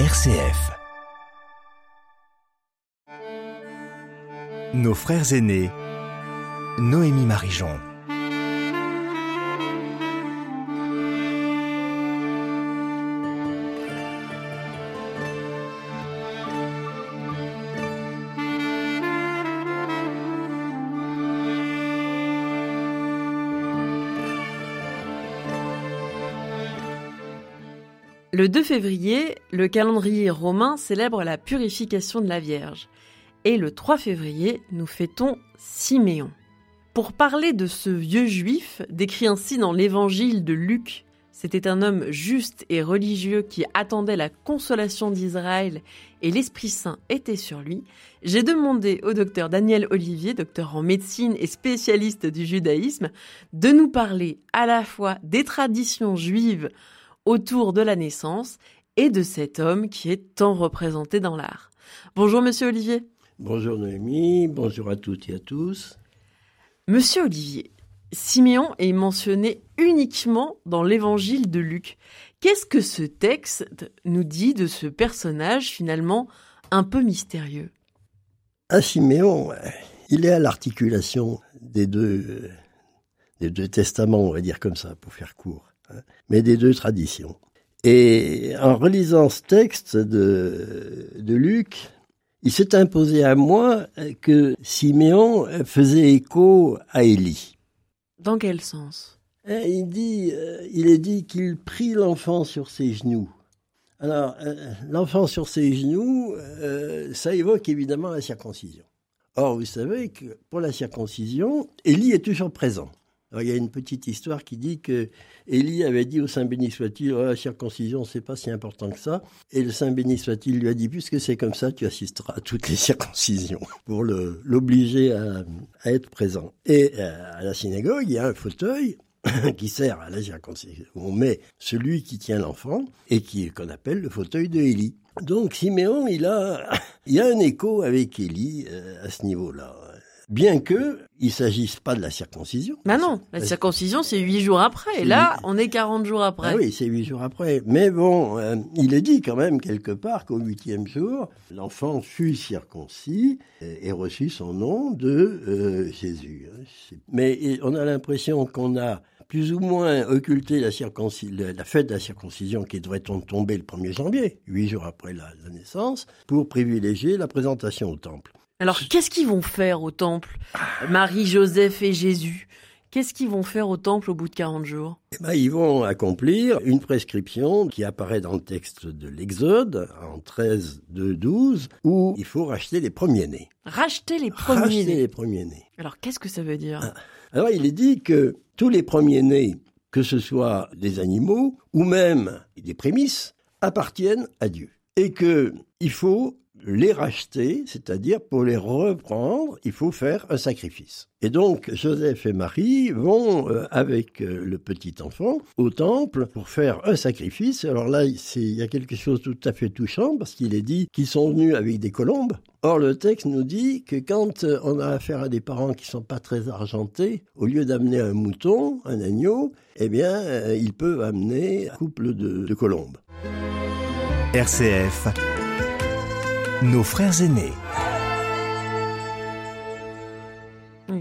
RCF. Nos frères aînés. Noémie Marijon. Le 2 février, le calendrier romain célèbre la purification de la Vierge. Et le 3 février, nous fêtons Siméon. Pour parler de ce vieux juif, décrit ainsi dans l'évangile de Luc, c'était un homme juste et religieux qui attendait la consolation d'Israël et l'Esprit Saint était sur lui, j'ai demandé au docteur Daniel Olivier, docteur en médecine et spécialiste du judaïsme, de nous parler à la fois des traditions juives autour de la naissance et de cet homme qui est tant représenté dans l'art. Bonjour Monsieur Olivier. Bonjour Noémie, bonjour à toutes et à tous. Monsieur Olivier, Siméon est mentionné uniquement dans l'évangile de Luc. Qu'est-ce que ce texte nous dit de ce personnage finalement un peu mystérieux? À Siméon, il est à l'articulation des deux, des deux testaments, on va dire comme ça, pour faire court. Hein, mais des deux traditions. Et en relisant ce texte de, de Luc, il s'est imposé à moi que Siméon faisait écho à Élie. Dans quel sens? Eh, Il dit, euh, il est dit qu'il prit l'enfant sur ses genoux. Alors, euh, l'enfant sur ses genoux, euh, ça évoque évidemment la circoncision. Or, vous savez que pour la circoncision, Élie est toujours présent il y a une petite histoire qui dit que Élie avait dit au Saint béni soit-il, oh, la circoncision, c'est pas si important que ça. Et le Saint béni soit-il lui a dit, puisque c'est comme ça, tu assisteras à toutes les circoncisions pour l'obliger à, être présent. Et euh, à la synagogue, il y a un fauteuil qui sert à la circoncision. On met celui qui tient l'enfant et qui qu'on appelle le fauteuil de Élie. Donc Siméon, il a, il a un écho avec Élie euh, à ce niveau-là. Bien que il s'agisse pas de la circoncision. Bah non, la circoncision c'est huit jours après. Et là, on est 40 jours après. Ah oui, c'est huit jours après. Mais bon, euh, il est dit quand même quelque part qu'au huitième jour, l'enfant fut circoncis et, reçut son nom de euh, Jésus. Mais on a l'impression qu'on a plus ou moins occulté la, la, fête de la circoncision qui devrait tomber le 1er janvier, huit jours après la naissance, pour privilégier la présentation au temple. Alors, qu'est-ce qu'ils vont faire au temple Marie, Joseph et Jésus? Qu'est-ce qu'ils vont faire au temple au bout de 40 jours? Eh ben, Ils vont accomplir une prescription qui apparaît dans le texte de l'Exode, en 13 de 12, où il faut racheter les premiers-nés. Racheter les premiers-nés Racheter les premiers-nés. Alors, qu'est-ce que ça veut dire? Ah. Alors, il est dit que tous les premiers-nés, que ce soit des animaux ou même des prémices, appartiennent à Dieu. Et que il faut les racheter, c'est-à-dire pour les reprendre, il faut faire un sacrifice. Et donc Joseph et Marie vont euh, avec euh, le petit enfant au temple pour faire un sacrifice. Alors là, il y a quelque chose de tout à fait touchant parce qu'il est dit qu'ils sont venus avec des colombes. Or le texte nous dit que quand euh, on a affaire à des parents qui sont pas très argentés, au lieu d'amener un mouton, un agneau, eh bien ils peuvent amener un couple de, de colombes. RCF nos frères aînés.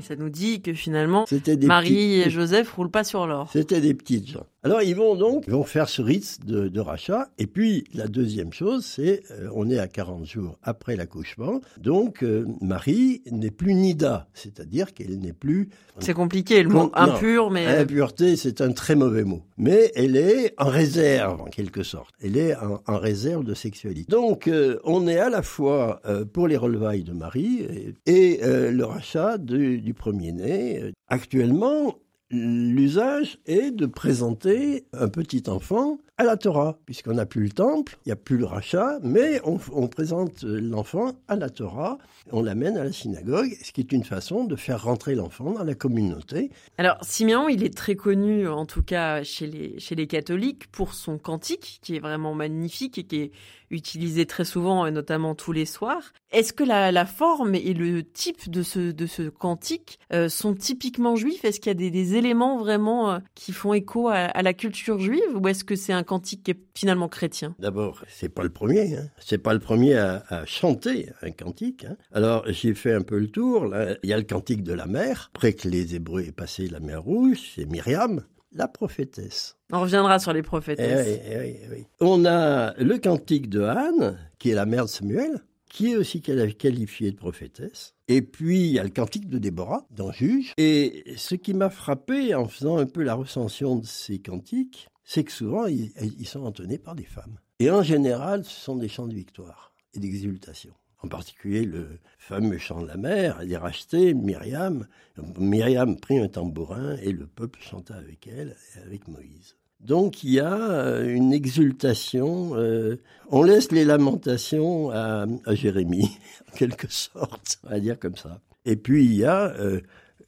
ça nous dit que finalement, Marie et Joseph roulent pas sur l'or. C'était des petites gens. Alors ils vont donc vont faire ce rite de, rachat. Et puis la deuxième chose, c'est euh, on est à 40 jours après l'accouchement, donc euh, Marie n'est plus nida, c'est-à-dire qu'elle n'est plus. C'est compliqué le mot impur, mais impureté, c'est un très mauvais mot. Mais elle est en réserve en quelque sorte. Elle est en, réserve de sexualité. Donc euh, on est à la fois pour les relevailles de Marie et, le rachat du premier-né. Actuellement, l'usage est de présenter un petit enfant à la Torah, puisqu'on n'a plus le temple, il n'y a plus le rachat, mais on, présente l'enfant à la Torah, on l'amène à la synagogue, ce qui est une façon de faire rentrer l'enfant dans la communauté. Alors, Simeon, il est très connu, en tout cas chez les, chez les catholiques, pour son cantique, qui est vraiment magnifique et qui est utilisé très souvent, et notamment tous les soirs. Est-ce que la, forme et le type de ce, de ce cantique euh, sont typiquement juifs? Est-ce qu'il y a des, éléments vraiment euh, qui font écho à, la culture juive? Ou est-ce que c'est un cantique qui est finalement chrétien D'abord, c'est pas le premier. Hein. C'est pas le premier à, chanter un cantique. Hein. Alors, j'ai fait un peu le tour. Là, il y a le cantique de la mer. Après que les Hébreux aient passé la mer Rouge, c'est Myriam, la prophétesse. On reviendra sur les prophétesses. Eh eh eh On a le cantique de Anne, qui est la mère de Samuel qui est aussi qualifiée de prophétesse. Et puis, il y a le cantique de Déborah, dans Juge. Et ce qui m'a frappé en faisant un peu la recension de ces cantiques, c'est que souvent, ils, sont entonnés par des femmes. Et en général, ce sont des chants de victoire et d'exultation. En particulier le fameux chant de la mer, elle est rachetée, Myriam. Myriam prit un tambourin et le peuple chanta avec elle et avec Moïse. Donc il y a euh, une exultation. Euh, on laisse les lamentations à, Jérémie, en quelque sorte, on va dire comme ça. Et puis il y a euh,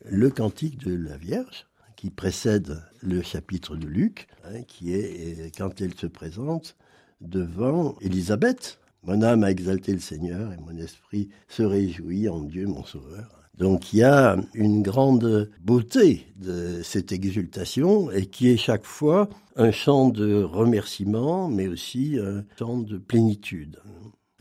le cantique de la Vierge qui précède le chapitre de Luc, hein, qui est quand elle se présente devant Élisabeth. Mon âme a exalté le Seigneur et mon esprit se réjouit en Dieu mon Sauveur. Donc il y a une grande beauté de cette exultation et qui est chaque fois un chant de remerciement, mais aussi un chant de plénitude.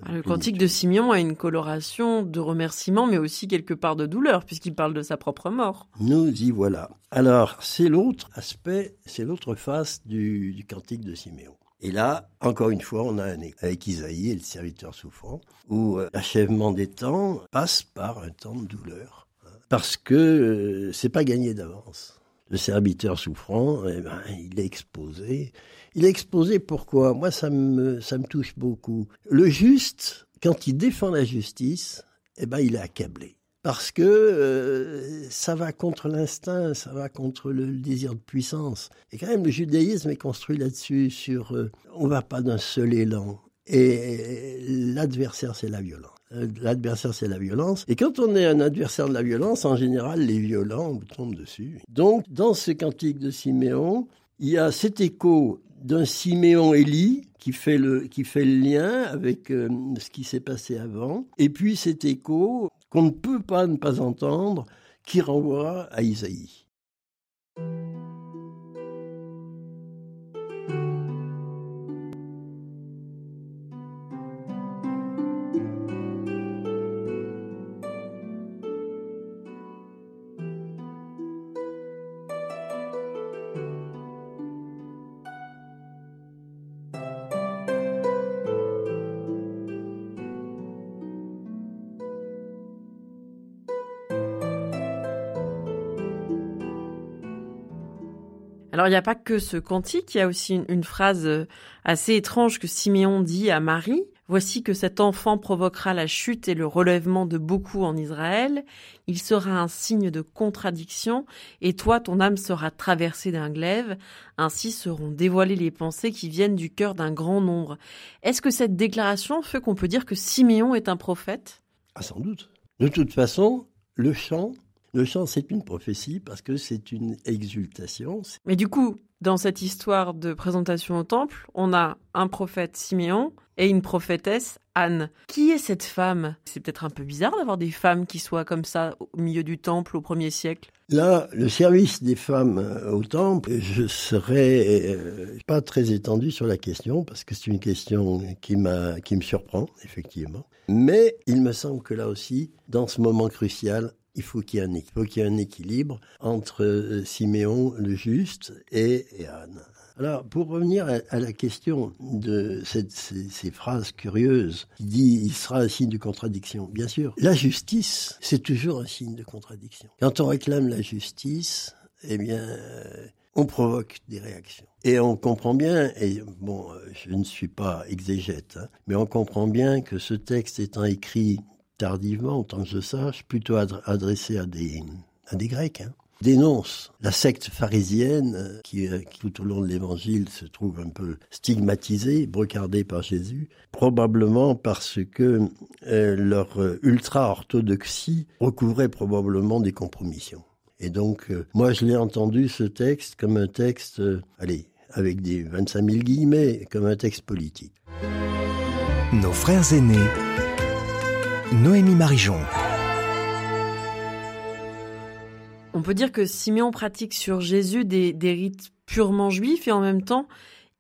Ah, le cantique de Simeon a une coloration de remerciement, mais aussi quelque part de douleur, puisqu'il parle de sa propre mort. Nous y voilà. Alors, c'est l'autre aspect, c'est l'autre face du, du cantique de Siméon. Et là, encore une fois, on a un avec Isaïe et le serviteur souffrant, où euh, l'achèvement des temps passe par un temps de douleur, hein, parce que euh, c'est pas gagné d'avance. Le serviteur souffrant, eh ben, il est exposé. Il est exposé pourquoi? Moi, ça me, ça me touche beaucoup. Le juste, quand il défend la justice, eh ben, il est accablé parce que euh, ça va contre l'instinct, ça va contre le, désir de puissance. Et quand même, le judaïsme est construit là-dessus, sur euh, on va pas d'un seul élan. Et l'adversaire, c'est la violence. Euh, l'adversaire, c'est la violence. Et quand on est un adversaire de la violence, en général, les violents tombent dessus. Donc, dans ce cantique de Siméon, il y a cet écho d'un Siméon Élie qui fait le qui fait le lien avec ce qui s'est passé avant et puis cet écho qu'on ne peut pas ne pas entendre, qui renvoie à Isaïe. Alors il n'y a pas que ce cantique, il y a aussi une, phrase euh, assez étrange que Siméon dit à Marie. Voici que cet enfant provoquera la chute et le relèvement de beaucoup en Israël. Il sera un signe de contradiction, et toi, ton âme sera traversée d'un glaive. Ainsi seront dévoilées les pensées qui viennent du cœur d'un grand nombre. Est-ce que cette déclaration fait qu'on peut dire que Siméon est un prophète? Ah, sans doute. De toute façon, le chant le chant, c'est une prophétie parce que c'est une exultation. Mais du coup, dans cette histoire de présentation au temple, on a un prophète Siméon et une prophétesse Anne. Qui est cette femme? C'est peut-être un peu bizarre d'avoir des femmes qui soient comme ça au milieu du temple au premier siècle. Là, le service des femmes euh, au temple, je serais euh, pas très étendu sur la question parce que c'est une question qui m'a, qui me surprend effectivement. Mais il me semble que là aussi, dans ce moment crucial, il faut qu'il y ait un, équilibre entre euh, Siméon le juste et, Anne. Alors, pour revenir à, la question de ces, phrases curieuses qui dit il sera un signe de contradiction. Bien sûr, la justice, c'est toujours un signe de contradiction. Quand on réclame la justice, eh bien, euh, on provoque des réactions. Et on comprend bien, et bon, euh, je ne suis pas exégète, hein, mais on comprend bien que ce texte étant écrit tardivement, autant que je sache, plutôt adressé à des, Grecs, hein, dénonce la secte pharisienne euh, qui, tout au long de l'évangile se trouve un peu stigmatisée, brocardée par Jésus, probablement parce que euh, leur euh, ultra-orthodoxie recouvrait probablement des compromissions. Et donc, moi, je l'ai entendu, ce texte, comme un texte, allez, avec des 25 000 guillemets, comme un texte politique. Nos frères aînés Noémie Marijon. On peut dire que Siméon pratique sur Jésus des, rites purement juifs et en même temps,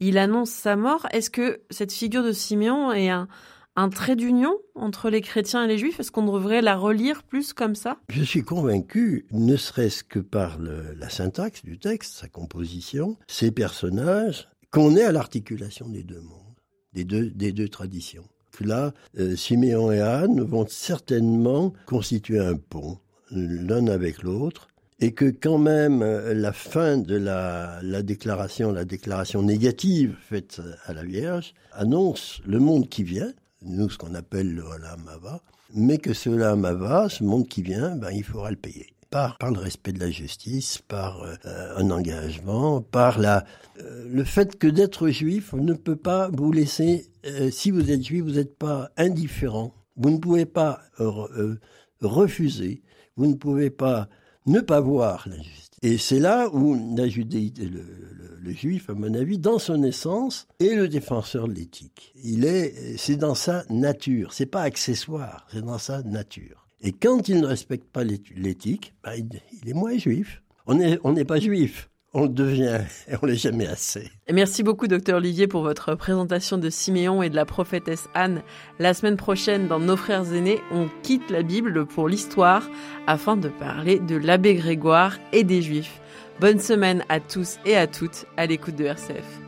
il annonce sa mort. Est-ce que cette figure de Siméon est un, un trait d'union entre les chrétiens et les juifs? Est-ce qu'on devrait la relire plus comme ça? Je suis convaincu, ne serait-ce que par la syntaxe du texte, sa composition, ses personnages, qu'on est à l'articulation des deux mondes, des deux, des deux traditions. Là, euh, Siméon et Anne vont certainement constituer un pont, l'un avec l'autre, et que quand même euh, la fin de la, la, déclaration, la déclaration négative faite à la Vierge, annonce le monde qui vient, nous ce qu'on appelle le Olam mais que ce Olam ce monde qui vient, ben, il faudra le payer. Par, le respect de la justice, par euh, un engagement, par la, euh, le fait que d'être juif ne peut pas vous laisser, si vous êtes juif, vous n'êtes pas indifférent, vous ne pouvez pas refuser, vous ne pouvez pas ne pas voir l'injustice. Et c'est là où la judéité, le, le, juif, à mon avis, dans son essence, est le défenseur de l'éthique. Il est, c'est dans sa nature. C'est pas accessoire, c'est dans sa nature. Et quand il ne respecte pas l'éthique, bah, il, est moins juif. On n'est on n'est pas juif on le devient et on l'est jamais assez. Merci beaucoup, docteur Olivier, pour votre présentation de Siméon et de la prophétesse Anne. La semaine prochaine, dans Nos frères aînés, on quitte la Bible pour l'histoire afin de parler de l'abbé Grégoire et des Juifs. Bonne semaine à tous et à toutes à l'écoute de RCF.